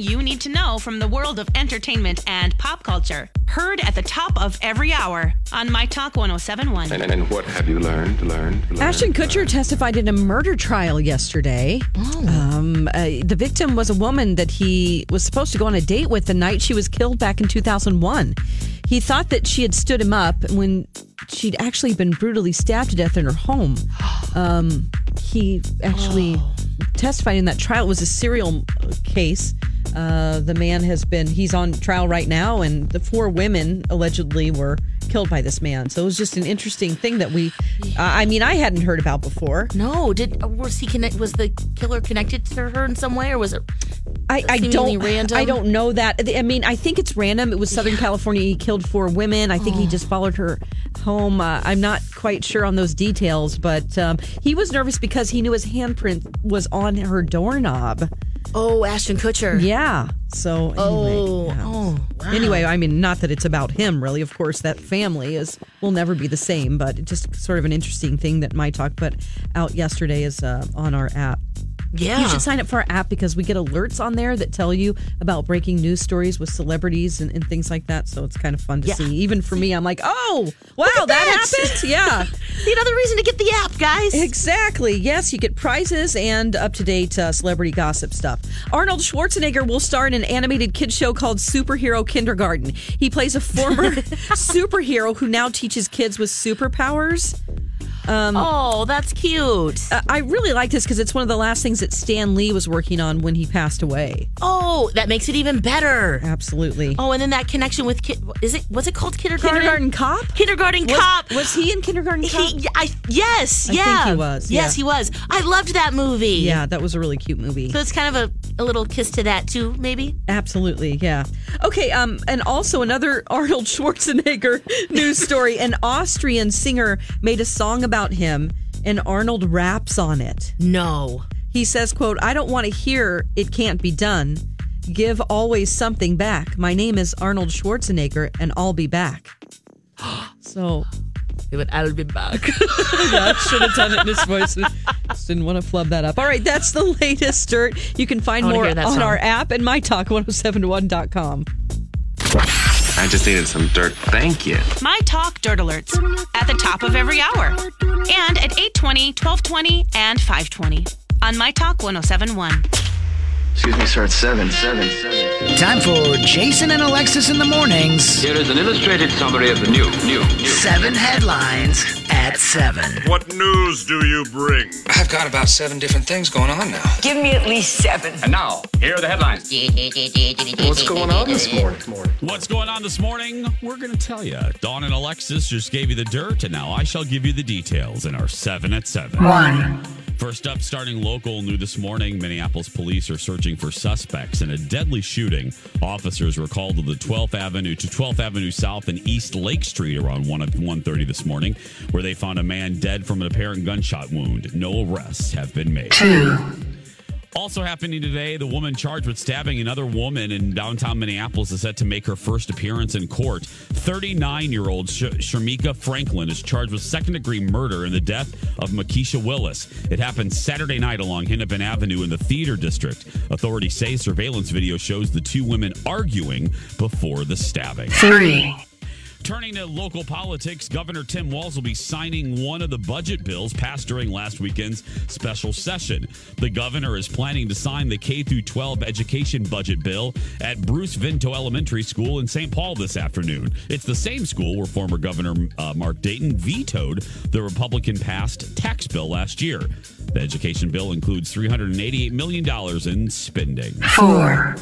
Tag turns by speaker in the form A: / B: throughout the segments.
A: Everything you need to know from the world of entertainment and pop culture. Heard at the top of every hour on My Talk 1071.
B: And, and what have you learned? Learned? learned
C: Ashton Kutcher testified in a murder trial yesterday. Um, uh, the victim was a woman that he was supposed to go on a date with the night she was killed back in 2001. He thought that she had stood him up when she'd actually been brutally stabbed to death in her home. Um, he actually testified in that trial. It was a serial case. Uh, the man has been, he's on trial right now, and the four women allegedly were killed by this man. So it was just an interesting thing that we, uh, I mean, I hadn't heard about before.
D: No, did was he connect? Was the killer connected to her in some way, or was it?
C: I, I don't
D: random?
C: I don't know that. I mean, I think it's random. It was Southern California. He killed four women. I think he just followed her home. Uh, I'm not quite sure on those details, but um, he was nervous because he knew his handprint was on her doorknob.
D: Oh, Ashton Kutcher.
C: Yeah. So anyway,
D: Oh,
C: yeah.
D: oh, wow.
C: Anyway, I mean, not that it's about him, really. Of course, that family is will never be the same, but just sort of an interesting thing that My Talk put out yesterday is uh, on our app.
D: Yeah.
C: You should sign up for our app because we get alerts on there that tell you about breaking news stories with celebrities and, and things like that. So it's kind of fun to
D: Yeah.
C: see. Even for me, I'm like, oh, wow, that,
D: that.
C: happened. Yeah.
D: See, another reason to get the app, guys.
C: Exactly. Yes, you get prizes and up to date uh, celebrity gossip stuff. Arnold Schwarzenegger will star in an animated kids show called Superhero Kindergarten. He plays a former superhero who now teaches kids with superpowers.
D: Oh, that's cute.
C: Uh, I really like this because it's one of the last things that Stan Lee was working on when he passed away.
D: Oh, that makes it even better.
C: Absolutely.
D: Oh, and then that connection with kid. Is it? What's it called? Kindergarten.
C: Kindergarten Cop?
D: Kindergarten
C: Was-
D: Cop.
C: Was he in Kindergarten Cop?
D: He, I, yes,
C: I think
D: yeah.
C: he was,
D: Yes,
C: yeah.
D: he was. I loved that movie.
C: yeah, that was a really cute movie.
D: So it's kind of a, a little kiss to that too, maybe.
C: Absolutely, yeah. Okay, um, and also another Arnold Schwarzenegger news story. An Austrian singer made a song about him, and Arnold raps on it.
D: No.
C: He says, "quote I don't want to hear it can't be done. Give always something back. My name is Arnold Schwarzenegger, and I'll be back." So
D: But I'll be back.
C: yeah, should have done it in his voice. Just didn't want to flub that up. All right, that's the latest dirt. You can find
D: I
C: more on
D: song.
C: our app and mytalk1071.com.
B: I just needed some dirt. Thank you.
A: My Talk Dirt Alerts at the top of every hour and at 820, 1220, and 520 on My Talk 1071.
E: Excuse me, sir. It's seven, seven, seven.
F: Time for Jason and Alexis in the mornings.
E: Here is an illustrated summary of the new, new, new.
F: Seven headlines at seven.
G: What news do you bring?
H: I've got about seven different things going on now.
I: Give me at least seven.
E: And now, here are the headlines.
B: What's going on this morning?
G: What's going on this morning? We're going to tell you. Dawn and Alexis just gave you the dirt, and now I shall give you the details in our 7 at 7.
I: One.
G: First up, starting local new this morning, Minneapolis police are searching for suspects in a deadly shooting. Officers were called to the 12th Avenue to 12th Avenue South and East Lake Street around 1 at 1:30 this morning, where they found a man dead from an apparent gunshot wound. No arrests have been made. Also happening today, the woman charged with stabbing another woman in downtown Minneapolis is set to make her first appearance in court. 39 year old Sh- Sharmika Franklin is charged with second degree murder in the death of Makisha Willis. It happened Saturday night along Hennepin Avenue in the theater district. Authorities say surveillance video shows the two women arguing before the stabbing.
I: Three.
G: Turning to local politics, Governor Tim Walz will be signing one of the budget bills passed during last weekend's special session. The governor is planning to sign the K through 12 education budget bill at Bruce Vento Elementary School in St. Paul this afternoon. It's the same school where former Governor uh, Mark Dayton vetoed the Republican passed tax bill last year. The education bill includes $388 million in spending.
F: Four.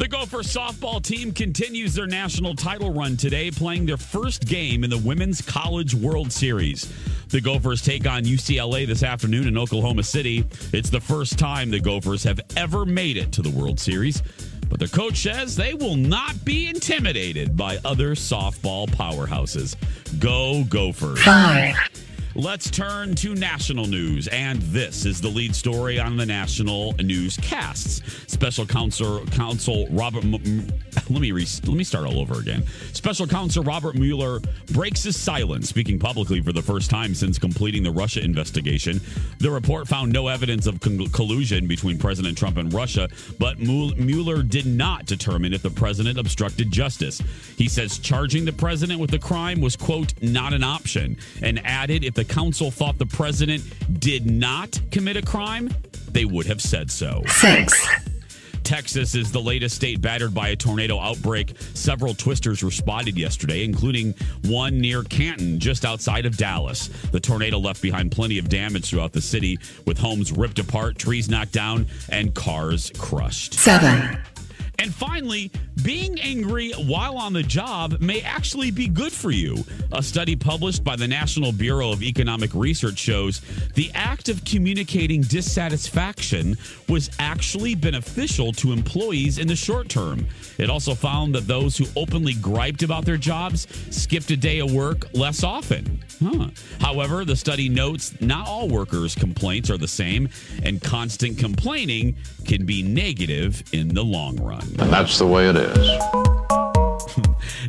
G: The Gopher softball team continues their national title run today, playing their first game in the Women's College World Series. The Gophers take on UCLA this afternoon in Oklahoma City. It's the first time the Gophers have ever made it to the World Series. But the coach says they will not be intimidated by other softball powerhouses. Go Gophers.
F: Five.
G: Let's turn to national news, and this is the lead story on the national newscasts. Special counsel, counsel Robert. M- let me re- let me start all over again. Special counsel Robert Mueller breaks his silence, speaking publicly for the first time since completing the Russia investigation. The report found no evidence of con- collusion between President Trump and Russia, but Mueller did not determine if the president obstructed justice. He says charging the president with the crime was quote not an option, and added if the counsel thought the president did not commit a crime, they would have said so.
F: Six.
G: Texas is the latest state battered by a tornado outbreak. Several twisters were spotted yesterday, including one near Canton, just outside of Dallas. The tornado left behind plenty of damage throughout the city, with homes ripped apart, trees knocked down, and cars crushed.
F: Seven.
G: Finally, being angry while on the job may actually be good for you. A study published by the National Bureau of Economic Research shows the act of communicating dissatisfaction was actually beneficial to employees in the short term. It also found that those who openly griped about their jobs skipped a day of work less often. Huh. However, the study notes not all workers' complaints are the same, and constant complaining can be negative in the long run.
I: And that's the way it is.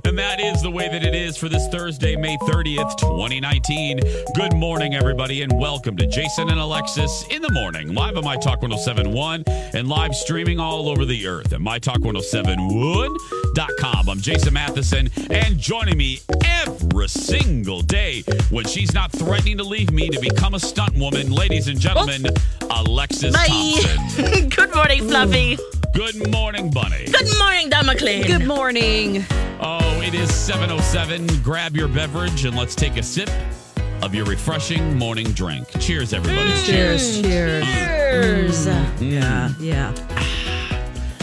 G: And that is the way that it is for this Thursday, May 30th, 2019. Good morning, everybody, and welcome to Jason and Alexis in the morning, live on My Talk 1071 and live streaming all over the earth at MyTalk1071.com. I'm Jason Matheson, and joining me every single day when she's not threatening to leave me to become a stunt woman, ladies and gentlemen, Alexis
D: Bye.
G: Thompson.
D: Good morning, Fluffy.
G: Good morning, Bunny.
D: Good morning, Don McLean.
C: Good morning.
G: Oh, it is 7.07. Grab your beverage and let's take a sip of your refreshing morning drink. Cheers, everybody.
C: Cheers. Cheers.
D: Cheers.
C: Yeah. Yeah.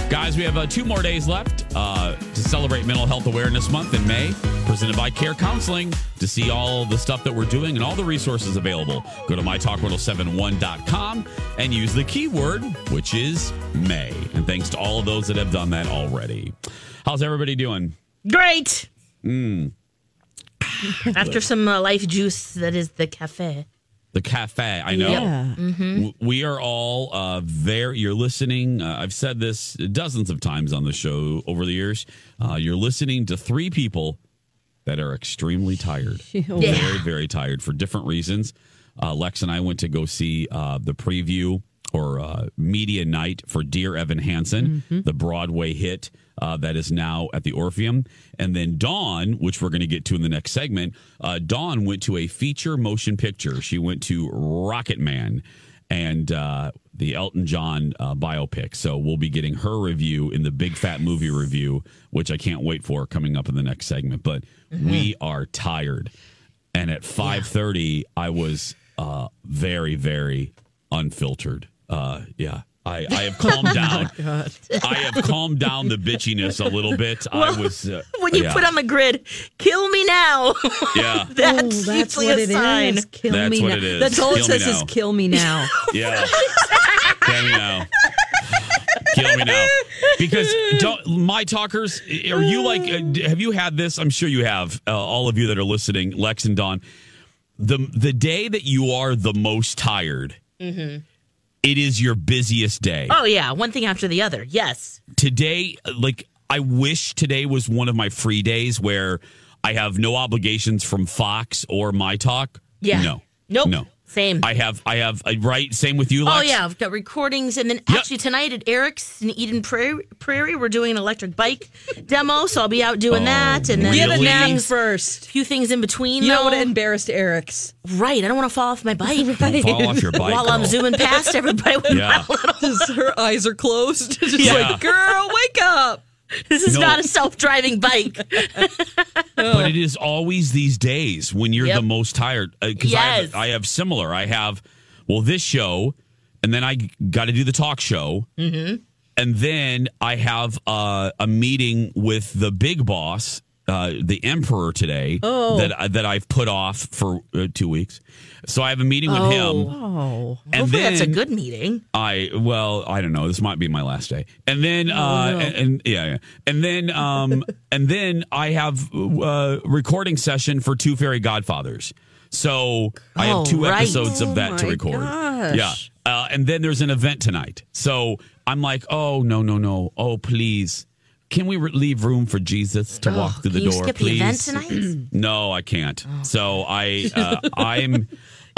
G: Guys, we have uh, two more days left uh, to celebrate Mental Health Awareness Month in May, presented by Care Counseling. To see all the stuff that we're doing and all the resources available, go to mytalk1071.com and use the keyword, which is May. And thanks to all of those that have done that already. How's everybody doing?
D: Great.
G: Mm.
D: After some uh, life juice that is the cafe.
G: The cafe, I know.
C: Yeah.
G: W- We are all uh, there. You're listening. Uh, I've said this dozens of times on the show over the years. Uh, you're listening to three people that are extremely tired. Very, very tired for different reasons. Uh, Lex and I went to go see uh, the preview or uh, media night for Dear Evan Hansen, the Broadway hit uh, that is now at the Orpheum. And then Dawn, which we're going to get to in the next segment, uh, Dawn went to a feature motion picture. She went to Rocket Man and uh, the Elton John uh, biopic. So we'll be getting her review in the Big Fat Movie Review, which I can't wait for coming up in the next segment. But we are tired, and at five thirty, I was uh, very, very unfiltered. Uh, yeah. I, I have calmed down. I have calmed down the bitchiness a little bit. I was uh,
D: When you
G: yeah,
D: put on the grid, kill me now.
G: yeah,
D: that's,
C: Oh, that's
D: usually
C: what
D: a
C: it
D: sign.
C: is. Kill
G: That's
C: me
G: what
C: now.
G: it is.
C: That's all
G: Kill
C: it
G: me
C: says is
G: now.
C: kill me now.
G: yeah. Kill me now. Kill me now. Because don't, my talkers, are you like? uh, Have you had this? I'm sure you have. Uh, all of you that are listening, Lex and Don, The the day that you are the most tired, it is your busiest day.
D: Oh, yeah. One thing after the other. Yes.
G: today like i wish today was one of my free days where i have no obligations from fox or my talk
D: Yeah.
G: no
D: Nope.
G: no
D: Same.
G: I have, I have, uh, right? Same with you, Lex?
D: Oh yeah, I've got recordings, and then actually tonight at Eric's in Eden Prairie, Prairie, we're doing an electric bike demo, so I'll be out doing
G: Oh,
D: that, and then
C: Get a
G: Really?
C: nap
D: things,
C: first.
D: few things in between.
C: You
D: though.
C: don't want to embarrass Eric's.
D: right? I don't want to fall off my bike
G: Fall off your bike.
D: while I'm zooming past everybody. With
G: Yeah.
D: my little,
C: her eyes are closed. Just
G: Yeah.
C: like, girl, wake up.
D: This is
G: No.
D: not a self-driving bike.
G: but it is always these days when you're
D: Yep.
G: the most tired. Because I,
D: Yes.
G: have, I have similar. I have, well, this show, and then I got to do the talk show. Mm-hmm. And then I have uh, a meeting with the big boss, uh, the emperor today,
C: Oh.
G: that, that I've put off for uh, two weeks. So I have a meeting with him.
C: Oh.
G: And
D: Hopefully, that's a
G: then-
D: good meeting.
G: I well, I don't know. This might be my last day, and then uh,
C: Oh, no.
G: and, and- yeah, yeah, and then um, and then I have uh, recording session for Two Fairy Godfathers. So I have two
D: right.
G: episodes
C: Oh,
G: of that to
C: my
G: record.
C: gosh.
G: Yeah, uh, and then there's an event tonight. So I'm like, oh no, no, no, oh please. Can we re- leave room for Jesus to walk through the
D: Oh,
G: door, please?
D: the event tonight?
G: No, I can't. So I, uh, I'm.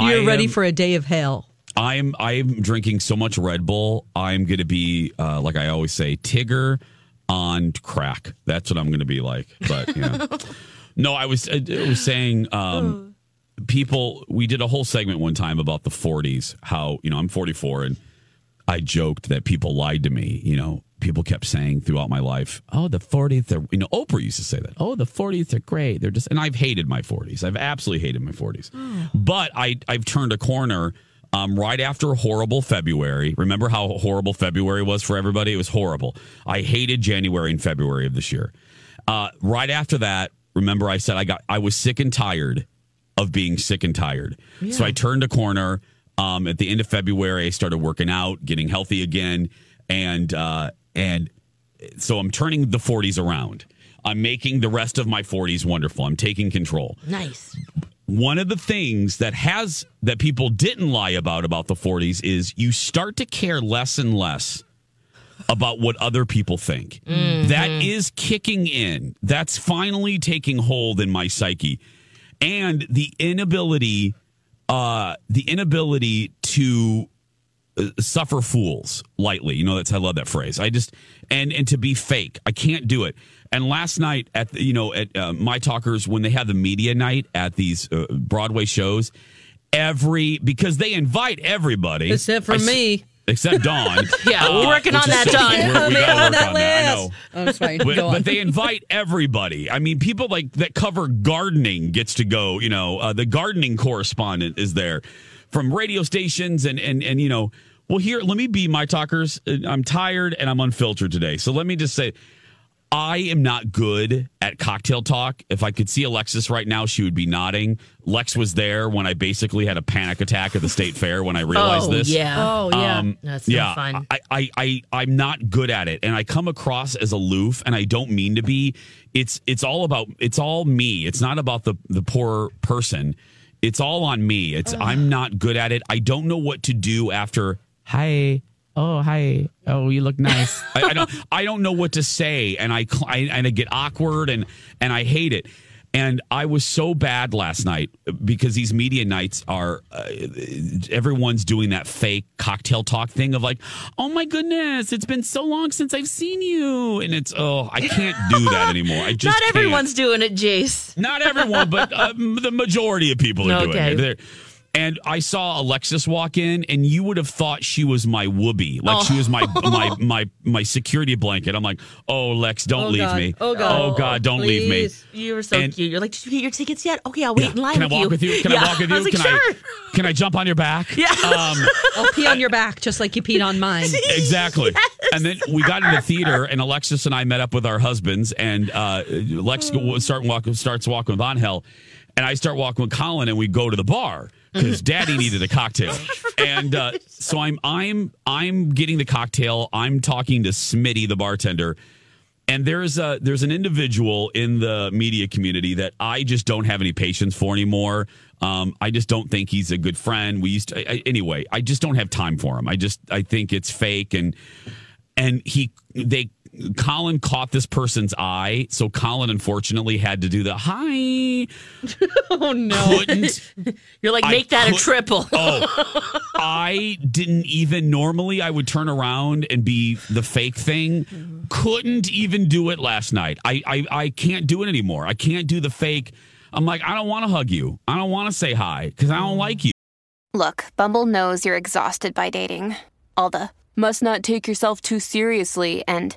C: You're
G: I
C: ready for a day of hell.
G: I'm I'm drinking so much Red Bull. I'm going to be uh, like I always say, Tigger on crack. That's what I'm going to be like. But yeah, no, I was I was saying um, people. We did a whole segment one time about the 40s. How you know I'm 44 and I joked that people lied to me. You know, people kept saying throughout my life, "Oh, the 40s are." You know, Oprah used to say that. "Oh, the 40s are great." They're just, and I've hated my 40s. I've absolutely hated my 40s. But I, I've turned a corner. Um, right after horrible February, remember how horrible February was for everybody? It was horrible. I hated January and February of this year. Uh, right after that, remember I said I got I was sick and tired of being sick and tired. So I turned a corner. Um, at the end of February, I started working out, getting healthy again, and uh, and so I'm turning the 40s around. I'm making the rest of my 40s wonderful. I'm taking control.
D: Nice.
G: One of the things that has that people didn't lie about about the 40s is you start to care less and less about what other people think. That is kicking in. That's finally taking hold in my psyche. And the inability uh the inability to suffer fools lightly. You know, that's I love that phrase. I just and and to be fake. I can't do it. And last night at the, you know at uh, my talkers when they have the media night at these uh, Broadway shows, every because they invite everybody
C: Except for
G: I
C: me.
G: except Dawn.
D: Yeah, we're working on that,
G: so-
D: Dawn.
G: we're- we gotta work on that. I know.
C: Oh, fine.
G: But,
C: on.
G: but they invite everybody. I mean, people like that cover gardening gets to go. You know, uh, the gardening correspondent is there from radio stations and and and you know. Well, here, let me be my talkers. Uh, I'm tired and I'm unfiltered today. So let me just say, I am not good at cocktail talk. If I could see Alexis right now, she would be nodding. Lex was there when I basically had a panic attack at the state fair when I realized
D: oh
G: this.
D: yeah.
C: oh, yeah.
G: Um,
D: That's no
G: yeah,
D: fun.
G: I, I, I, I'm not good at it, and I come across as aloof, and I don't mean to be. It's, it's all about, it's all me. It's not about the the poor person. It's all on me. It's, I'm not good at it. I don't know what to do after. Hi. Oh, hi. Oh, you look nice. I, I don't. I don't know what to say, and I, I and I get awkward, and and I hate it. And I was so bad last night because these media nights are uh, everyone's doing that fake cocktail talk thing of like, oh my goodness, it's been so long since I've seen you, and it's oh I can't do that anymore. I just
D: Not
G: can't.
D: everyone's doing it, Jace.
G: Not everyone, but uh, the majority of people are doing it. They're- and I saw Alexis walk in, and you would have thought she was my whoopee, like she was my my my my security blanket. I'm like, oh Lex, don't
C: Oh,
G: leave
C: God.
G: me.
C: Oh, God.
G: oh God, don't leave me.
C: Please.
D: You were so
G: And-
D: cute. You're like, did you get your tickets yet? Okay, I'll wait
G: Yeah.
D: in line
G: Can I
D: with
G: walk
D: you.
G: with you? Can
D: Yeah.
G: I walk with you?
D: I was like,
G: can
D: sure.
G: I can I jump on your back?
D: Yeah.
G: Um,
C: I'll pee on your back just like you peed on mine.
G: exactly. And then we got in the theater, and Alexis and I met up with our husbands, and uh, Lex go- start walking, starts walking with Angel, and I start walking with Colin, and we go to the bar because Daddy needed a cocktail, and uh, so I'm I'm I'm getting the cocktail. I'm talking to Smitty, the bartender. And there's a there's an individual in the media community that I just don't have any patience for anymore. Um, I just don't think he's a good friend. We used to I, anyway. I just don't have time for him. I just I think it's fake and and he they Colin caught this person's eye, so Colin unfortunately had to do the hi.
C: Oh no!
G: Couldn't
D: You're like,
G: I
D: make that a triple.
G: Oh, I didn't even normally. I would turn around and be the fake thing. Couldn't even do it last night. I, I I can't do it anymore. I can't do the fake. I'm like, I don't want to hug you. I don't want to say hi because I don't mm. like you.
I: Look, Bumble knows you're exhausted by dating. All the must not take yourself too seriously and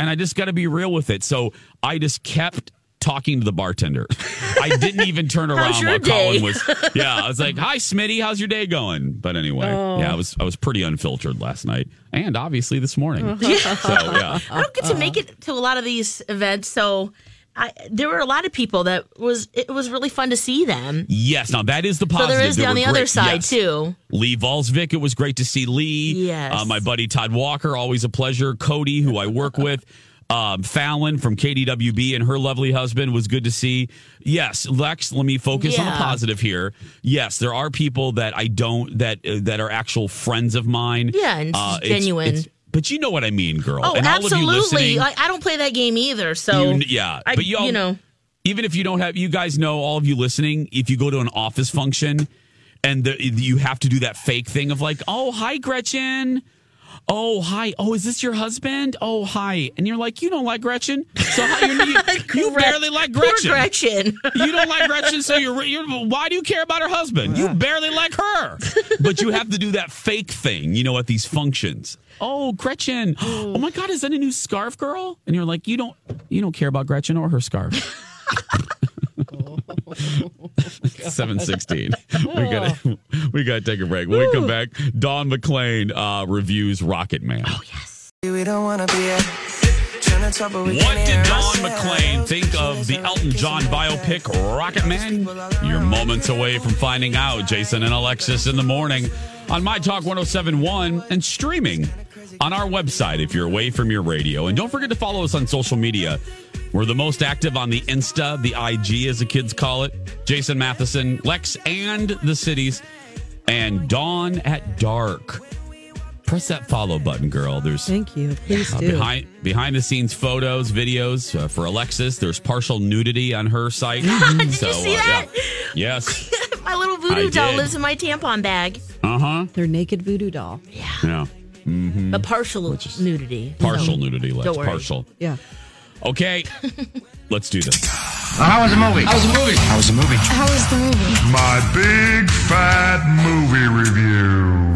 G: And I just got to be real with it. So I just kept talking to the bartender. I didn't even turn around while Colin was. Yeah, I was like, "Hi, Smitty, how's your day going?" But anyway,
D: Oh.
G: yeah, I was I was pretty unfiltered last night, and obviously this morning.
D: Yeah.
G: So yeah,
D: I don't get to make it to a lot of these events, so I, there were a lot of people that was it was really fun to see them.
G: yes. Now that is the
D: So
G: positive.
D: there is
G: They
D: on the other side
G: yes.
D: too.
G: Lee Valsvik, it was great to see Lee.
D: Yes.
G: Uh, my buddy Todd Walker, always a pleasure. Cody, who I work with. Um, Fallon from KDWB and her lovely husband was good to see. Yes, Lex, let me focus on the positive here. Yes, there are people that I don't that uh, that are actual friends of mine.
D: Yeah, and it's genuine.
G: But you know what I mean, girl.
D: Oh,
G: and all of you
D: absolutely! I, I don't play that game either, so
G: you- yeah,
D: I,
G: but you, all-
D: you know,
G: even if you don't have, you guys know, all of you listening, if you go to an office function and the, you have to do that fake thing of like, oh, hi, Gretchen. Oh, hi. Oh, is this your husband? Oh, hi. And you're like, you don't like Gretchen? So how, you, you, you barely like
D: Poor
G: Gretchen.
D: Gretchen.
G: You don't like Gretchen, so you're, you're. Why do you care about her husband? You barely like her, but you have to do that fake thing, you know, at these functions. Oh, Gretchen! Oh my God, is that a new scarf, girl? And you're like, you don't, you don't care about Gretchen or her scarf. Seven sixteen. We got to we got to take a break. When we come back, Don McClain uh, reviews Rocket Man. Oh yes.
J: We don't wanna be a trying to talk, but we
G: What did Don
J: ourselves.
G: McClain think of the Elton John biopic Rocket Man? You're moments away from finding out. Jason and Alexis in the morning on My Talk 1071 and streaming on our website if you're away from your radio. And don't forget to follow us on social media. We're the most active on the Insta, the IG as the kids call it. Jason Matheson, Lex and the cities, and Dawn at Dark. Press that follow button, girl. There's
C: Thank you. Please
G: uh,
C: do.
G: behind behind the scenes photos, videos uh, for Alexis. There's partial nudity on her site.
D: Did you see
G: uh,
D: that?
G: yeah. Yes.
D: My little
G: I
D: voodoo doll
G: did.
D: lives in my tampon bag.
G: Uh huh.
C: Their naked voodoo doll.
G: Yeah. Mm-hmm.
D: The partial nudity.
G: Partial
D: So,
G: nudity, Lex.
D: Don't worry.
G: Partial.
C: Yeah.
G: Okay. Let's do this.
H: How was the movie? How was the movie? How was the movie?
K: How was the movie?
L: My big fat movie review.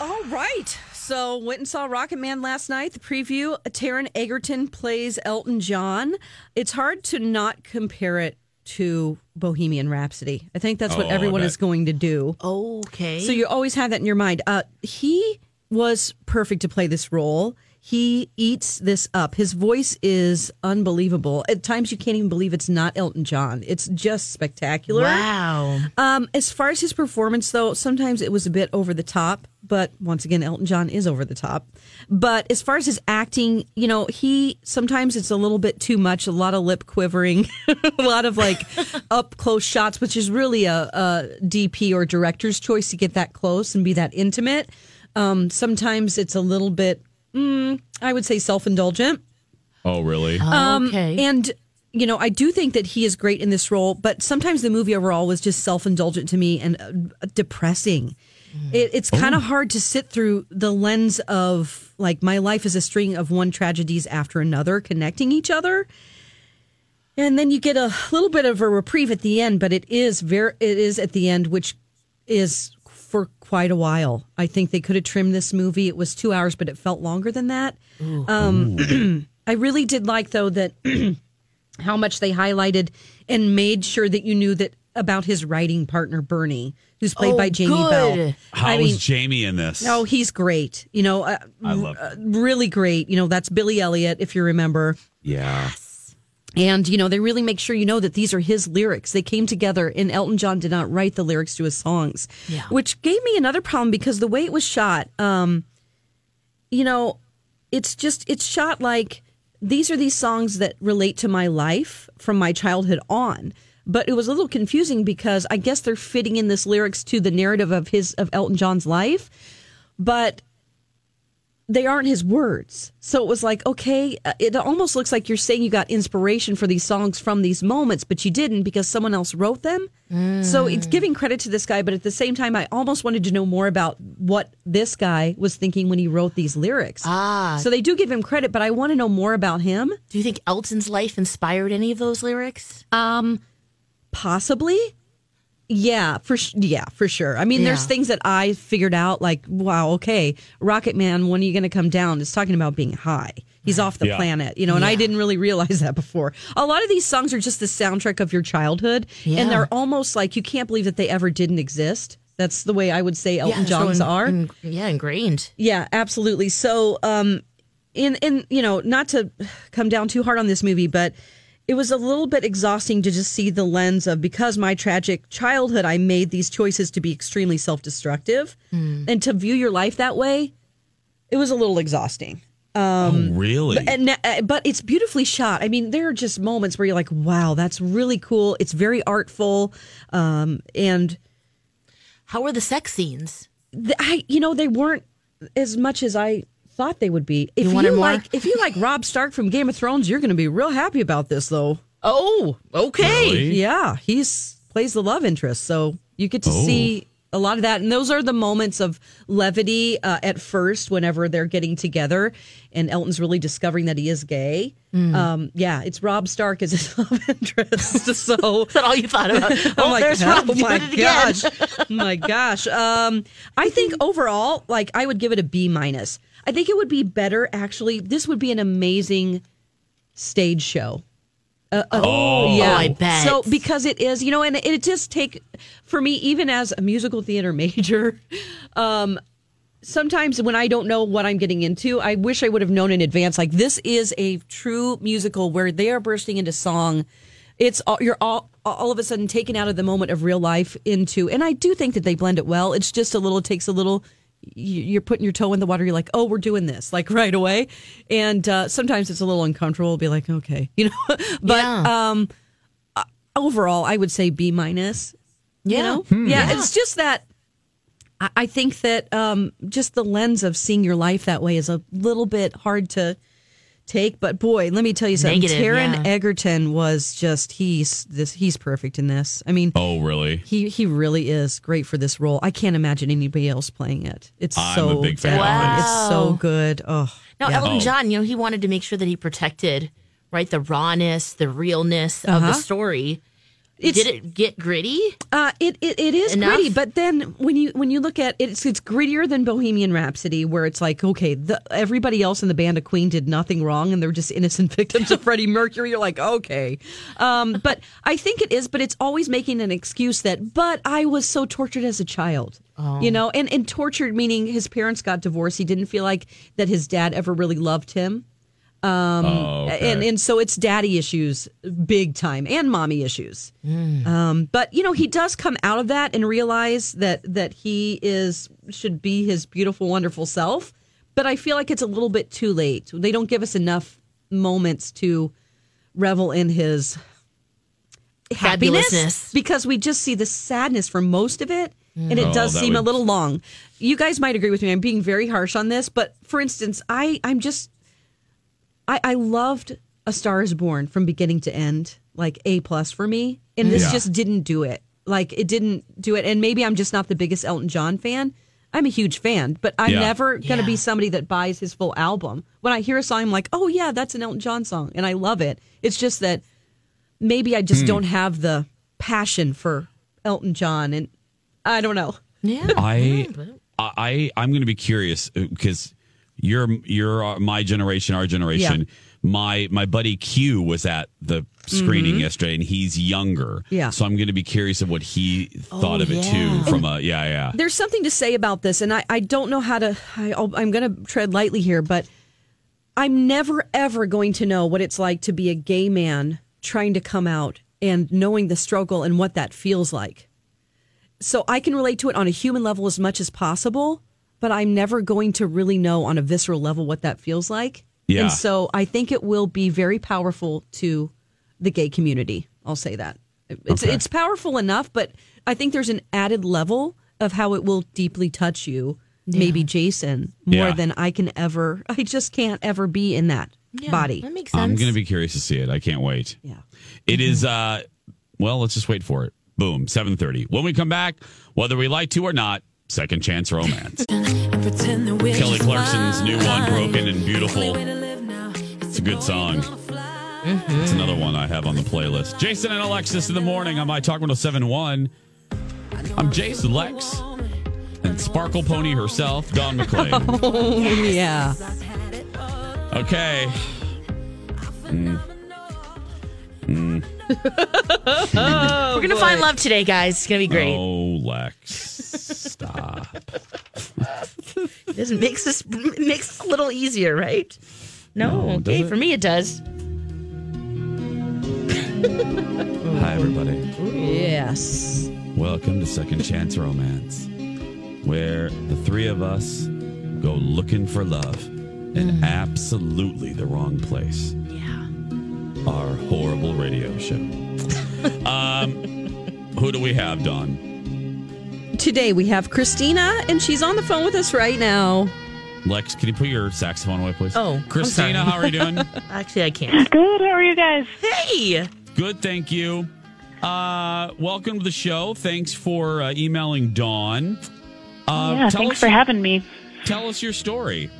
C: All right. So went and saw Rocket Man last night. The preview. Taron Egerton plays Elton John. It's hard to not compare it to Bohemian Rhapsody. I think that's what
D: Oh,
C: everyone
D: that-
C: is going to do.
D: Okay.
C: So you always have that in your mind. Uh, he was perfect to play this role. He eats this up. His voice is unbelievable. At times, you can't even believe it's not Elton John. It's just spectacular.
D: Wow.
C: Um, as far as his performance, though, sometimes it was a bit over the top. But once again, Elton John is over the top. But as far as his acting, you know, he sometimes it's a little bit too much. A lot of lip quivering, a lot of like up close shots, which is really a, a DP or director's choice to get that close and be that intimate. Um, sometimes it's a little bit, mm, I would say, self indulgent.
G: Oh, really?
C: Um, And you know, I do think that he is great in this role, but sometimes the movie overall was just self indulgent to me and uh, depressing. It, it's kind of hard to sit through the lens of like my life is a string of one tragedies after another connecting each other. And then you get a little bit of a reprieve at the end, but it is very, it is at the end, which is for quite a while. I think they could have trimmed this movie. It was two hours, but it felt longer than that. Um, I really did like though that how much they highlighted and made sure that you knew that about his writing partner Bernie, who's played
D: Oh,
C: by Jamie
D: good.
C: Bell.
G: How
C: I
G: is
C: mean,
G: Jamie in this?
C: no, he's great. You know, uh,
G: I love
C: uh, really great. You know, that's Billy Elliot, if you remember.
G: Yeah.
C: And, you know, they really make sure you know that these are his lyrics. They came together, and Elton John did not write the lyrics to his songs,
D: Yeah.
C: which gave me another problem because the way it was shot, um, you know, it's just, it's shot like these are these songs that relate to my life from my childhood on. But it was a little confusing because I guess they're fitting in this lyrics to the narrative of his, of Elton John's life. But they aren't his words. So it was like, okay, uh, it almost looks like you're saying you got inspiration for these songs from these moments, but you didn't because someone else wrote them. So it's giving credit to this guy, but at the same time, I almost wanted to know more about what this guy was thinking when he wrote these lyrics.
D: Ah.
C: So they do give him credit, but I want to know more about him.
D: Do you think Elton's life inspired any of those lyrics?
C: Um, possibly. Yeah, for sh- yeah, for sure. I mean, there's things that I figured out like, wow, okay, Rocket Man, when are you going to come down? It's talking about being high. He's off the
G: Yeah.
C: planet, you know, and I didn't really realize that before. A lot of these songs are just the soundtrack of your childhood,
D: Yeah.
C: and they're almost like you can't believe that they ever didn't exist. That's the way I would say Elton
D: yeah, so
C: John's
D: in-
C: are.
D: in- yeah, ingrained.
C: Yeah, absolutely. So, um, in in you know, not to come down too hard on this movie, but it was a little bit exhausting to just see the lens of because my tragic childhood, I made these choices to be extremely self destructive, and to view your life that way, it was a little exhausting.
G: oh, really?
C: And uh, but it's beautifully shot. I mean, there are just moments where you're like, "Wow, that's really cool." It's very artful, um, and
D: How were the sex scenes?
C: th- I, you know, they weren't as much as I thought they would be. If
D: You
C: you, like, if you like Robb Stark from Game of Thrones, you're going to be real happy about this, though.
D: Oh, okay.
G: Really?
C: Yeah, he's plays the love interest, so you get to
G: Oh.
C: see a lot of that, and those are the moments of levity uh, at first, whenever they're getting together, and Elton's really discovering that he is gay.
D: Hmm.
C: Um, yeah, it's Robb Stark as his love interest. So
D: Is that all you thought about?
C: I'm
D: Oh,
C: like,
D: there's
C: oh
D: Rob doing
C: my gosh, my gosh. Um, I think overall, like, I would give it a B minus. I think it would be better. Actually, this would be an amazing stage show. Uh, uh,
G: Oh.
C: yeah.
D: Oh, I bet.
C: So because it is, you know, and it just take for me, even as a musical theater major, um, sometimes when I don't know what I'm getting into, I wish I would have known in advance. Like this is a true musical where they are bursting into song. It's all, you're all all of a sudden taken out of the moment of real life into, and I do think that they blend it well. It's just a little takes a little. You- You're putting your toe in the water. You're like, oh, we're doing this like right away, and uh, sometimes it's a little uncomfortable. Be like, okay, you know, but
D: Yeah.
C: um, uh, overall, I would say B minus. You know,
G: Hmm.
C: yeah, it's just that I- I think that um, just the lens of seeing your life that way is a little bit hard to take. But boy, let me tell you something.
D: Negative,
C: Taron
D: yeah.
C: Egerton was just he's this he's perfect in this. I mean,
G: oh, really?
C: he he really is great for this role. I can't imagine anybody else playing it. It's
G: I'm
C: so
G: a big fan
C: dead
G: of
C: on.
D: his.
C: It's so good. Oh,
D: Now,
C: yeah.
D: Elton
G: Oh.
D: John, you know, he wanted to make sure that he protected, right, the rawness, the realness of
C: Uh-huh.
D: the story.
C: It's-
D: Did it get gritty?
C: Uh, it, it it is
D: Enough?
C: gritty, but then when you when you look at it, it's it's grittier than Bohemian Rhapsody, where it's like okay, the, everybody else in the band of Queen did nothing wrong, and they're just innocent victims of Freddie Mercury. You're like okay, um, but I think it is, but it's always making an excuse that. But I was so tortured as a child, you know, and and tortured meaning his parents got divorced. He didn't feel like that his dad ever really loved him. Um,
G: Oh, okay.
C: and and so it's daddy issues big time and mommy issues. Um, but you know he does come out of that and realize that that he is should be his beautiful, wonderful self. But I feel like it's a little bit too late. They don't give us enough moments to revel in his happiness
D: Fabulousness.
C: because we just see the sadness for most of it. And it
G: Oh,
C: does
G: that
C: seem a little long. You guys might agree with me. I'm being very harsh on this, but for instance, I I'm just I, I loved A Star Is Born from beginning to end, like A plus for me, and this
G: Yeah.
C: just didn't do it. Like it didn't do it, and maybe I'm just not the biggest Elton John fan. I'm a huge fan, but I'm
G: Yeah.
C: never gonna be somebody that buys his full album. When I hear a song, I'm like, oh yeah, that's an Elton John song, and I love it. It's just that maybe I just hmm. don't have the passion for Elton John, and I don't know.
D: Yeah.
G: I, I, I'm going to be curious uh, because you're you're uh, my generation, our generation. My my buddy Q was at the screening
C: Mhm.
G: yesterday, and he's younger.
C: Yeah.
G: So I'm going to be curious of what he thought
C: Oh,
G: of it
C: yeah.
G: too. From a yeah, yeah.
C: There's something to say about this, and I, I don't know how to. I, I'm going to tread lightly here, but I'm never ever going to know what it's like to be a gay man trying to come out and knowing the struggle and what that feels like. So I can relate to it on a human level as much as possible, but I'm never going to really know on a visceral level what that feels like.
G: Yeah.
C: And so I think it will be very powerful to the gay community. I'll say that. It's
G: Okay.
C: it's powerful enough, but I think there's an added level of how it will deeply touch you, maybe Jason, more
G: Yeah.
C: than I can ever I just can't ever be in that body.
D: That makes
G: I'm going to be curious to see it. I can't wait.
C: Yeah.
G: It is. uh Well, let's just wait for it. Boom, 7:30. When we come back, whether we like to or not, second chance romance. Kelly Clarkson's new one, Broken and Beautiful. It's a good song. It's another one I have on the playlist. Jason and Alexis in the morning on My Talk 1071. I'm Jason Lex and Sparkle Pony herself, Dawn McClain.
C: Oh yeah.
G: Okay. Mm. Mm.
D: We're gonna find love today, guys. It's gonna be great.
G: Oh, Lex. Stop.
D: Doesn't makes this makes it a little easier, right? No,
G: No,
D: okay. For me, it does.
G: Hi, everybody.
C: Yes.
G: Welcome to Second Chance Romance, where the three of us go looking for love in mm. absolutely the wrong place.
D: Yeah.
G: Our horrible radio show. um, who do we have, Dawn?
C: Today we have Christina, and she's on the phone with us right now.
G: Lex, can you put your saxophone away, please?
D: Oh, I'm
G: Christina,
D: sorry.
G: how are you doing?
D: Actually, I can't.
K: Good. How are you guys?
D: Hey.
G: Good, thank you. Uh, welcome to the show. Thanks for uh, emailing Dawn. Uh,
K: yeah.
G: tell
K: Thanks
G: us,
K: for having me.
G: Tell us your story.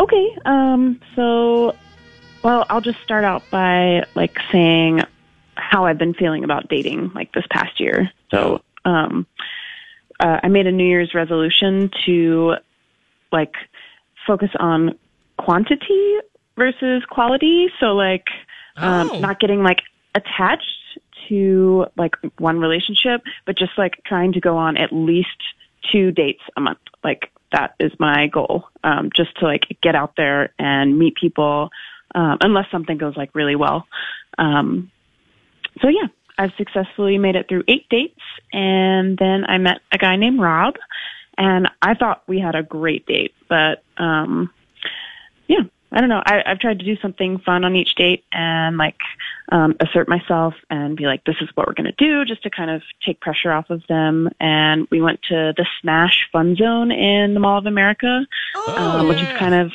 K: Okay. Um. So, well, I'll just start out by like saying how I've been feeling about dating like this past year. So, um, uh, I made a New Year's resolution to like focus on quantity versus quality. So, like, um,
D: Oh.
K: not getting like attached to like one relationship, but just like trying to go on at least two dates a month. Like that is my goal. Um, just to like get out there and meet people, um, unless something goes like really well. Um, so yeah, I've successfully made it through eight dates, and then I met a guy named Rob, and I thought we had a great date, but um, yeah, I don't know. I, I've tried to do something fun on each date and like um, assert myself and be like, this is what we're going to do, just to kind of take pressure off of them. And we went to the Smash Fun Zone in the Mall of America, um, which is kind of,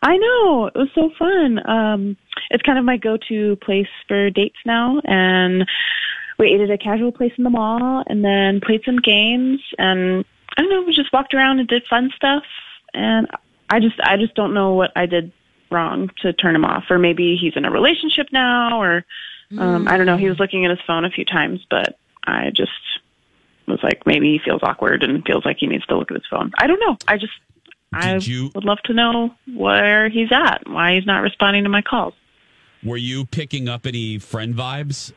K: I know it was so fun. Um, it's kind of my go-to place for dates now, and we ate at a casual place in the mall, and then played some games, and I don't know, we just walked around and did fun stuff, and I just, I just don't know what I did wrong to turn him off, or maybe he's in a relationship now, or um, I don't know. He was looking at his phone a few times, but I just was like, maybe he feels awkward and feels like he needs to look at his phone. I don't know. I just, I would love to know where he's at, why he's not responding to my calls.
G: Were you picking up any friend vibes?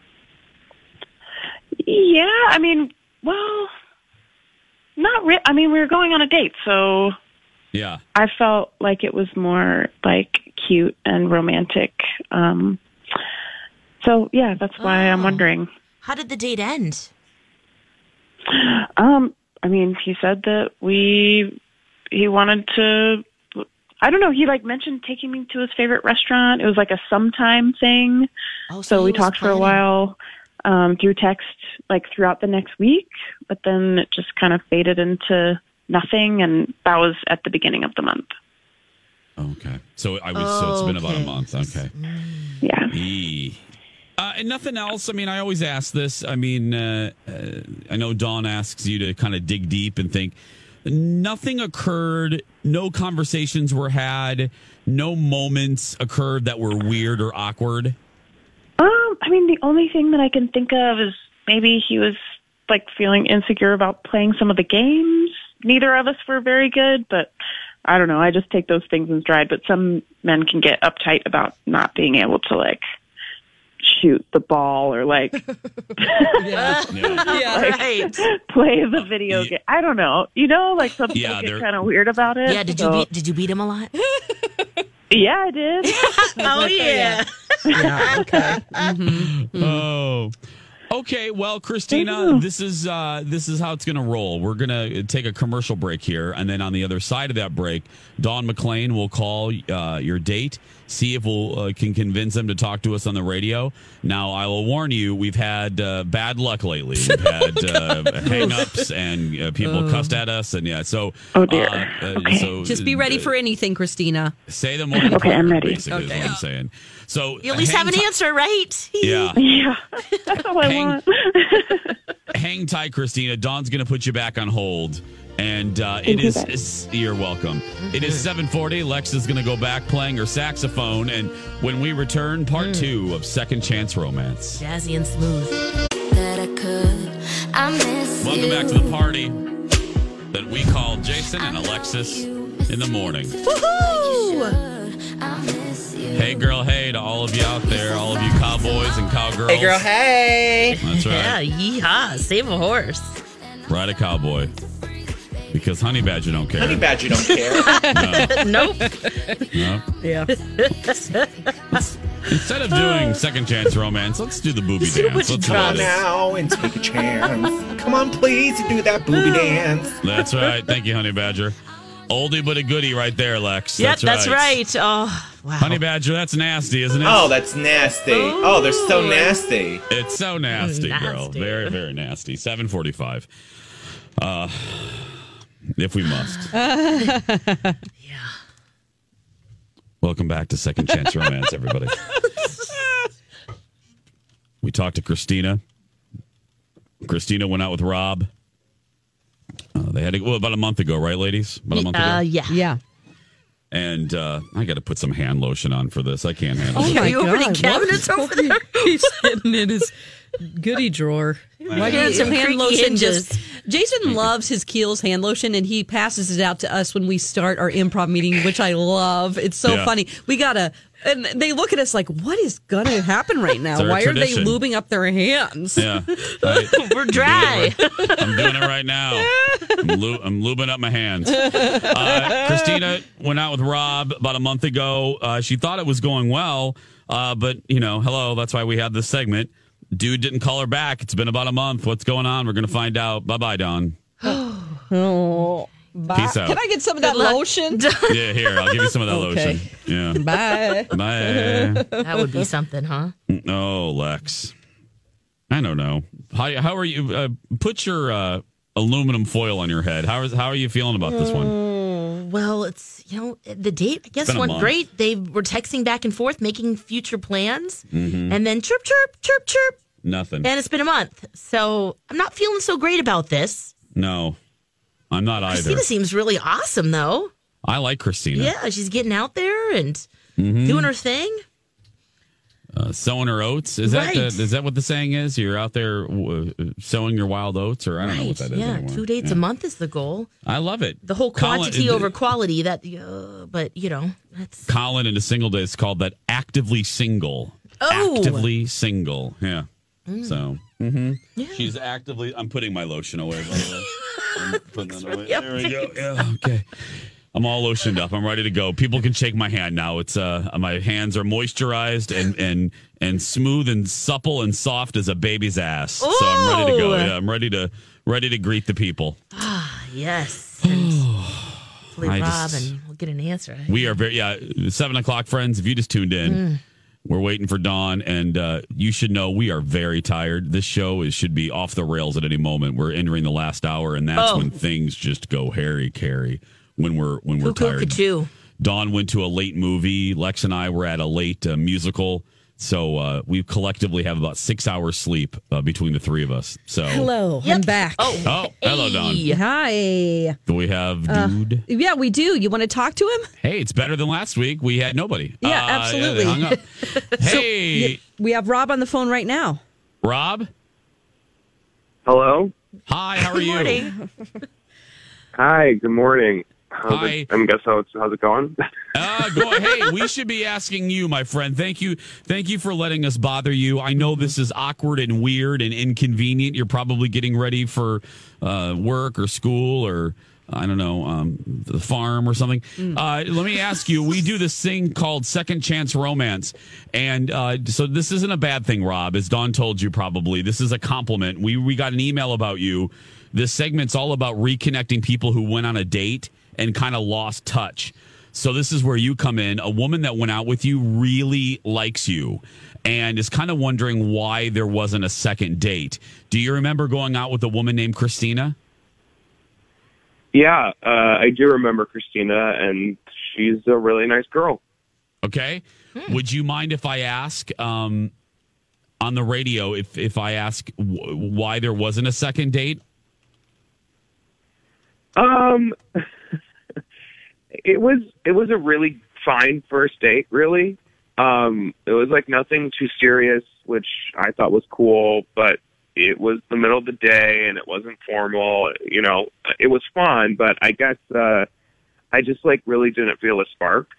K: Yeah, I mean, well, not re- I mean, we were going on a date, so
G: Yeah.
K: I felt like it was more like cute and romantic. Um, so yeah, that's why I'm wondering.
D: How did the date end?
K: Um, I mean, he said that we he wanted to. I don't know. He like mentioned taking me to his favorite restaurant. It was like a sometime thing.
D: Oh,
K: so
D: so
K: we
D: he was
K: talked for a while um, through text, like throughout the next week. But then it just kind of faded into nothing, and that was at the beginning of the month.
G: Okay. So I was. So it's been about a month. Okay.
K: Yeah.
G: E. Uh, and nothing else. I mean, I always ask this. I mean, uh, uh, I know Dawn asks you to kind of dig deep and think. Nothing occurred. No conversations were had. No moments occurred that were weird or awkward.
K: Um, I mean, the only thing that I can think of is maybe he was like feeling insecure about playing some of the games. Neither of us were very good, but I don't know. I just take those things in stride. But some men can get uptight about not being able to like shoot the ball or like,
D: yeah,
K: like,
D: right.
K: play the video game. I don't know. You know, like some people
G: Yeah,
K: get kind of weird about it.
D: Yeah, did you beat, did you beat him a lot?
K: Yeah, I did.
D: oh yeah.
C: Yeah. Okay. Mm-hmm.
G: Oh. Okay, well, Christina, this is uh, this is how it's going to roll. We're going to take a commercial break here, and then on the other side of that break, Don McLean will call uh, your date, see if we will uh, can convince them to talk to us on the radio. Now, I will warn you, we've had uh, bad luck lately. We've had uh, hang-ups and uh, people
C: Oh.
G: cussed at us, and yeah, so
K: Oh, dear.
G: uh, uh,
K: Okay.
G: so
C: Just be ready for anything, Christina.
G: say the morning.
K: Okay, I'm ready.
G: Basically, is what I'm saying. So
D: You at least have an
G: ti-
D: answer, right?
G: Yeah.
K: Yeah, that's all I
G: Hang-
K: want.
G: hang tight, Christina. Dawn's going to put you back on hold. And uh, it
K: Thank
G: is, is, you're welcome. It is 740. Lex is going to go back playing her saxophone. And when we return, part two of Second Chance Romance.
D: Jazzy and smooth.
M: that I could. I miss
G: Welcome
M: you.
G: back to the party that we call Jason and Alexis in the morning.
M: I miss you.
G: Hey, girl, hey to all of you out there, all of you cowboys and cowgirls.
N: Hey, girl, hey.
G: That's right.
D: Yeah,
G: right.
D: yeehaw. Save a horse.
G: Ride a cowboy. Because Honey Badger don't care.
N: Honey Badger don't care.
D: nope.
G: No.
D: Yeah.
G: Instead of doing second chance romance, let's do the booby
D: See
G: dance.
D: what
G: Let's
D: draw
G: do it.
N: now and take a chance. Come on, please, do that booby dance.
G: That's right. Thank you, Honey Badger. Oldie but a goodie right there, Lex.
D: Yep, that's right. Oh, wow.
G: Honey Badger, that's nasty, isn't it?
N: Oh, that's nasty. Oh, they're so nasty.
G: It's so nasty, girl.
D: Nasty.
G: Very, very nasty. 745. Uh if we must.
D: yeah.
G: Welcome back to Second Chance Romance, everybody. we talked to Christina. Christina went out with Rob. Uh, they had to, well, about a month ago, right, ladies? About a month ago.
D: Uh, yeah.
C: Yeah.
G: And uh, I got to put some hand lotion on for this. I can't handle
C: Oh
G: it.
C: my
D: you opening
C: God,
D: cabinets
C: what
D: over there?
C: He's sitting in his goodie drawer. Why do
D: Yeah,
C: you
D: some
C: hand
D: creaky
C: lotion
D: hinges.
C: just Jason loves his Kiehl's hand lotion and he passes it out to us when we start our improv meeting, which I love. It's so
G: Yeah.
C: funny. We gotta and they look at us like, what is gonna happen right now? Why are they lubing up their hands?
G: Yeah. I,
D: We're dry.
G: I'm doing it right now. I'm, lu- I'm lubing up my hands. Uh, Christina went out with Rob about a month ago. Uh, she thought it was going well, uh, but you know, hello. That's why we had this segment. Dude didn't call her back. It's been about a month. What's going on? We're going to find out. Bye bye, Don.
C: Oh, bye.
G: Peace out.
C: Can I get some of that lotion?
G: Yeah, here. I'll give you some of that
C: Okay.
G: lotion. Yeah.
C: Bye.
G: Bye.
D: that would be something, huh?
G: Oh, Lex. I don't know. How how are you? Uh, put your uh, aluminum foil on your head. How is how are you feeling about this one?
D: Well, it's, you know, the date, I guess, went
G: month.
D: great. They were texting back and forth, making future plans,
G: Mhm.
D: and then chirp, chirp, chirp, chirp.
G: Nothing.
D: And it's been a month. So I'm not feeling so great about this.
G: No, I'm not either.
D: Christina seems really awesome, though.
G: I like Christina.
D: Yeah, she's getting out there and
G: Mhm.
D: doing her thing.
G: Uh, sowing her oats. Is that the, is that what the saying is? You're out there uh, sowing your wild oats, or I don't know what that is
D: yeah,
G: anymore.
D: two dates
G: Yeah.
D: a month is the goal.
G: I love it.
D: The whole
G: Colin-
D: quantity over quality. That, uh, but you know, that's
G: Colin in a single day is called that actively single.
D: Oh.
G: Actively single. Yeah.
D: Mm.
G: So hmm she's actively. I'm putting my lotion away. By the way. I'm putting that away. There we go. Yeah. Okay. I'm all lotioned up. I'm ready to go. People can shake my hand now. It's uh my hands are moisturized and and and smooth and supple and soft as a baby's ass. So I'm ready to go. Yeah, I'm ready to ready to greet the people.
D: ah yes. Hopefully, Rob,
G: just-
D: and we'll get an answer.
G: We are very yeah. Seven o'clock, friends. If you just tuned in,
D: Mm.
G: we're waiting for Dawn, and uh, you should know we are very tired. This show is should be off the rails at any moment. We're entering the last hour, and that's
D: Oh.
G: when things just go hairy carry. When we're when we're
D: Cuckoo,
G: tired.
D: cuckoo.
G: Dawn went to a late movie. Lex and I were at a late uh, musical. So uh, we collectively have about six hours sleep uh, between the three of us. So
C: Hello, I'm back.
D: Oh,
G: Oh, hello, Dawn.
C: Hi.
G: Do we have
C: Uh,
G: dude?
C: Yeah, we do. You want to talk to him?
G: hey, it's better than last week. We had nobody.
C: Yeah,
G: Uh,
C: absolutely.
G: they hung up. hey,
C: We have Rob on the phone right now.
G: Rob.
O: Hello.
G: Hi, how are you? Morning.
O: Hi. Good morning. How's
G: Hi.
O: It, I guess how it's, how's it going?
G: Uh, go, hey, we should be asking you, my friend. Thank you, thank you for letting us bother you. I know this is awkward and weird and inconvenient. You're probably getting ready for uh, work or school or I don't know um, the farm or something. Uh, let me ask you. We do this thing called Second Chance Romance, and uh, so this isn't a bad thing, Rob. As Dawn told you, probably this is a compliment. We we got an email about you. This segment's all about reconnecting people who went on a date and kind of lost touch. So this is where you come in. A woman that went out with you really likes you and is kind of wondering why there wasn't a second date. Do you remember going out with a woman named Christina?
O: yeah, uh, I do remember Christina, and she's a really nice girl.
G: Okay. Would you mind if I ask um, on the radio if if I ask w- why there wasn't a second date?
O: Um, it was it was a really fine first date. Really, um, it was like nothing too serious, which I thought was cool. But it was the middle of the day, and it wasn't formal. You know, it was fun, but I guess uh, I just like really didn't feel a spark.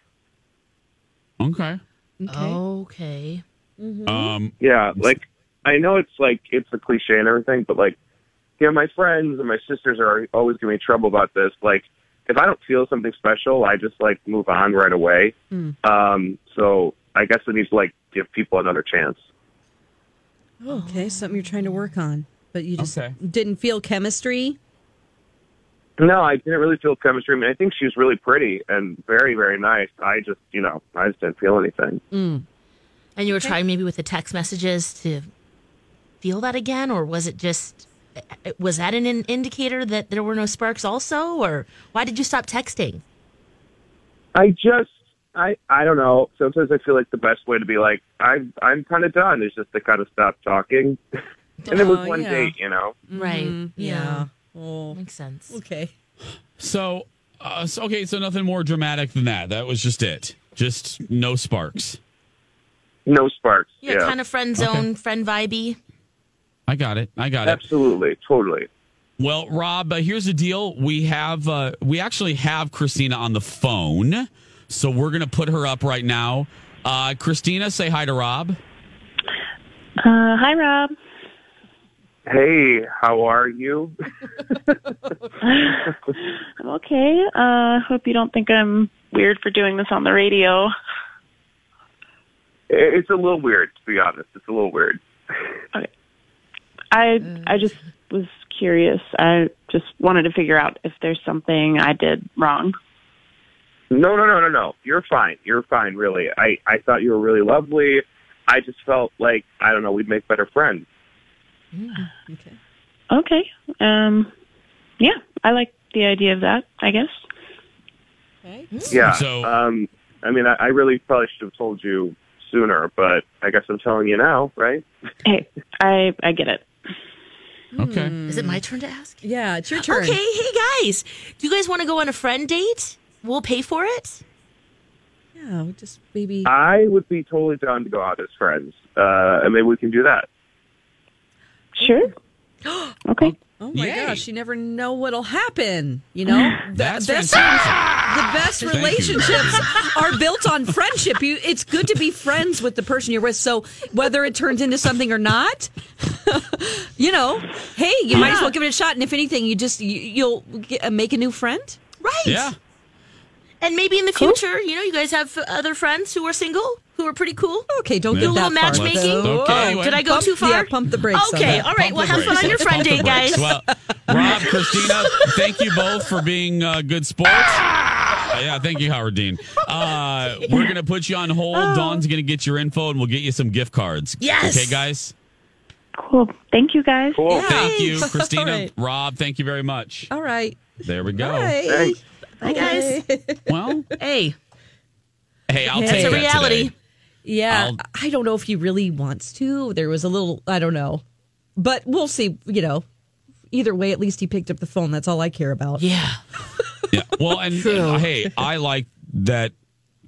G: Okay.
D: Okay.
G: Um,
O: Yeah, like I know it's like it's a cliche and everything, but like, you know, my friends and my sisters are always giving me trouble about this. Like, if I don't feel something special, I just like move on right away. Um, so I guess it needs to like give people another chance.
C: Okay, something you're trying to work on, but you just
G: Okay.
C: didn't feel chemistry.
O: No, I didn't really feel chemistry. I mean, I think she was really pretty and very, very nice. I just, you know, I just didn't feel anything.
D: And you were trying maybe with the text messages to feel that again, or was it just was that an in- indicator that there were no sparks also, or why did you stop texting?
O: I just, I, I don't know. Sometimes I feel like the best way to be like, I'm, I'm kind of done is just to kind of stop talking. and it was
C: Oh,
O: one
C: yeah.
O: date, you know.
D: Right?
C: Mhm,
D: Yeah.
C: Oh,
D: Makes sense.
C: okay.
G: So, uh, so okay, so nothing more dramatic than that. That was just it. Just no sparks.
O: No sparks.
D: Yeah,
O: Yeah,
D: kind of friend zone, friend vibey.
G: I got it. I got it.
O: absolutely, totally.
G: Well, Rob, uh, here's the deal. We have uh, we actually have Christina on the phone, so we're gonna put her up right now. Uh, Christina, say hi to Rob.
K: Uh, hi, Rob.
O: Hey, how are you?
K: I'm okay. Uh, hope you don't think I'm weird for doing this on the radio.
O: It's a little weird, to be honest. It's a little weird.
K: I I just was curious. I just wanted to figure out if there's something I did wrong.
O: No, no, no, no, no. You're fine. You're fine, really. I, I thought you were really lovely. I just felt like, I don't know, we'd make better friends.
C: Okay.
K: Okay. Um, yeah, I like the idea of that. I guess.
C: Okay.
O: Yeah.
G: So-
O: um, I mean, I, I really probably should have told you sooner, but I guess I'm telling you now, right?
K: Hey, I I get it.
G: Okay.
D: Is it my turn to ask?
C: Yeah, it's your turn.
D: Okay, hey guys, do you guys want to go on a friend date? We'll pay for it.
C: Yeah, we just maybe.
O: I would be totally down to go out as friends, uh, and maybe we can do that.
K: Sure. okay.
C: Oh my
G: Yay.
C: gosh, you never know what'll happen. You know, the
G: That's
C: best, the best
G: Thank you.
C: relationships are built on friendship. You, it's good to be friends with the person you're with. So whether it turns into something or not, you know, hey, you might as well give it a shot. And if anything, you just you, you'll get, uh, make a new friend.
D: Right.
G: Yeah.
D: And maybe in the future, you know, you guys have other friends who are single, who are pretty cool.
C: Okay, don't
G: Yeah.
D: Do a little matchmaking.
G: Okay,
C: Oh,
G: well-
D: Did I go
C: pump-
D: too far?
C: Yeah, pump the brakes. on
D: Okay,
C: that.
D: all right.
G: Pump
D: Well,
G: the
D: have fun on your friend date, guys.
G: Well, Rob, Christina, thank you both for being uh, good sports. Uh, yeah, thank you, Howard Dean. Uh, we're going to put you on hold. Dawn's going to get your info and we'll get you some gift cards.
D: Yes.
G: Okay, guys?
K: Cool. Thank you, guys.
O: Cool.
G: Thank you, Christina.
C: All right.
G: Rob, thank you very much.
C: All right.
G: There we go.
C: Bye.
O: Thanks.
D: Hi, guys.
G: Well,
D: Hey,
G: hey, I'll
C: That's
G: take
D: a
G: that
D: reality.
G: today.
C: Yeah,
G: I'll-
C: I don't know if he really wants to. There was a little, I don't know, but we'll see. You know, either way, at least he picked up the phone. That's all I care about.
D: yeah.
G: Yeah. Well, and uh, hey, I like that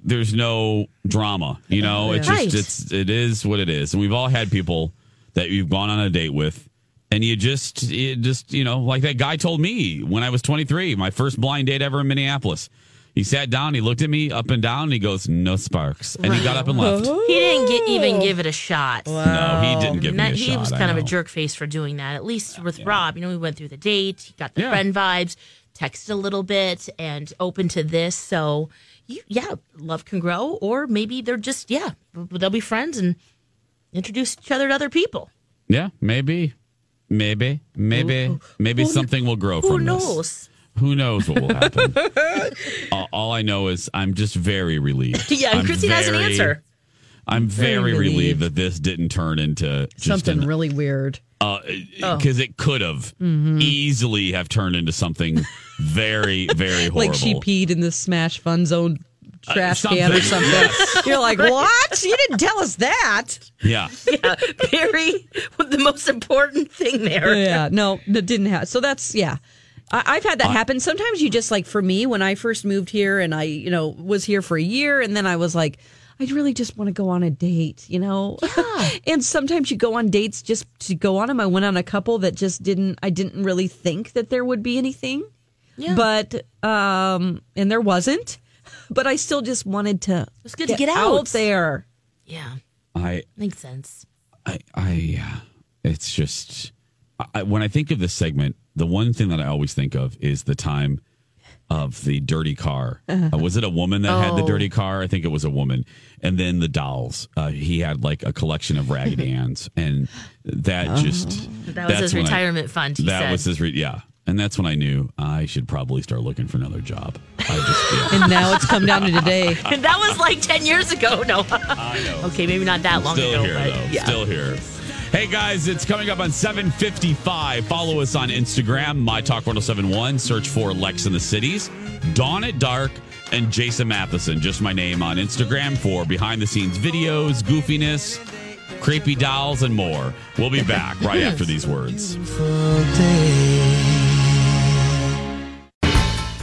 G: there's no drama. You know, it's just it's it is what it is, and we've all had people that you've gone on a date with, and you just, you just, you know, like that guy told me when I was 23, my first blind date ever in Minneapolis. He sat down, he looked at me up and down, and he goes, "No sparks," and he got up and left.
D: He didn't get, even give it a shot.
G: No, he didn't give
D: And
G: me
D: that-
G: a
D: he
G: shot.
D: was
G: I
D: kind of a jerk face for doing that. At least with Rob, you know, we went through the date, he got the friend vibes, texted a little bit, and open to this. So, you, yeah, love can grow, or maybe they're just yeah, they'll be friends and introduce each other to other people.
G: Yeah, maybe, maybe, maybe, maybe
D: who-
G: something will grow
D: Who
G: from this.
D: Who knows?
G: Who knows what will happen? Uh, all I know is I'm just very relieved.
D: Yeah, and
G: I'm
D: Christine has an answer.
G: I'm
C: Very
G: very, relieved.
C: relieved.
G: that this didn't turn into just
C: Something
G: an,
C: really weird.
G: because
C: Oh.
G: it could have
C: Mhm.
G: easily have turned into something very, very horrible.
C: Like she peed in the Smash Fun Zone trash
G: Uh,
C: can or
G: something, yes.
C: You're like, what? You didn't tell us that.
G: yeah,
D: yeah, very the most important thing there.
C: Yeah, no, that didn't happen. So that's yeah. I, I've had that happen. Sometimes you just like for me when I first moved here and I you know was here for a year and then I was like. I really just want to go on a date, you know? Yeah. and sometimes you go on dates just to go on them. I went on a couple that just didn't, I didn't really think that there would be anything.
D: Yeah.
C: But, um, and there wasn't. But I still just wanted to
D: It's good to get out.
C: there.
D: Yeah,
G: I,
D: makes sense.
G: I, I, uh, it's just I, when I think of this segment, the one thing that I always think of is the time of the dirty car. Uh, was it a woman that had the
D: Oh.
G: dirty car? I think it was a woman. And then the dolls. Uh, he had like a collection of Raggedy Anns, and that just
D: That was
G: that's
D: his
G: when I-
D: retirement fund. He
G: that
D: said.
G: was his re- yeah. And that's when I knew I should probably start looking for another job. I just yeah.
C: And now it's come down to today.
D: And that was like 10 years ago. No.
G: I know.
D: Okay, maybe not that long
G: Still
D: ago.
G: here
D: but
G: though.
D: yeah.
G: Still here. Hey guys, it's coming up on 755. Follow us on Instagram, My Talk 1071. Search for Lex in the Cities, Dawn at Dark, and Jason Matheson. Just my name on Instagram for behind the scenes videos, goofiness, creepy dolls, and more. We'll be back right after these words.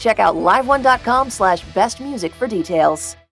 P: Check out liveone.com slash best music for details.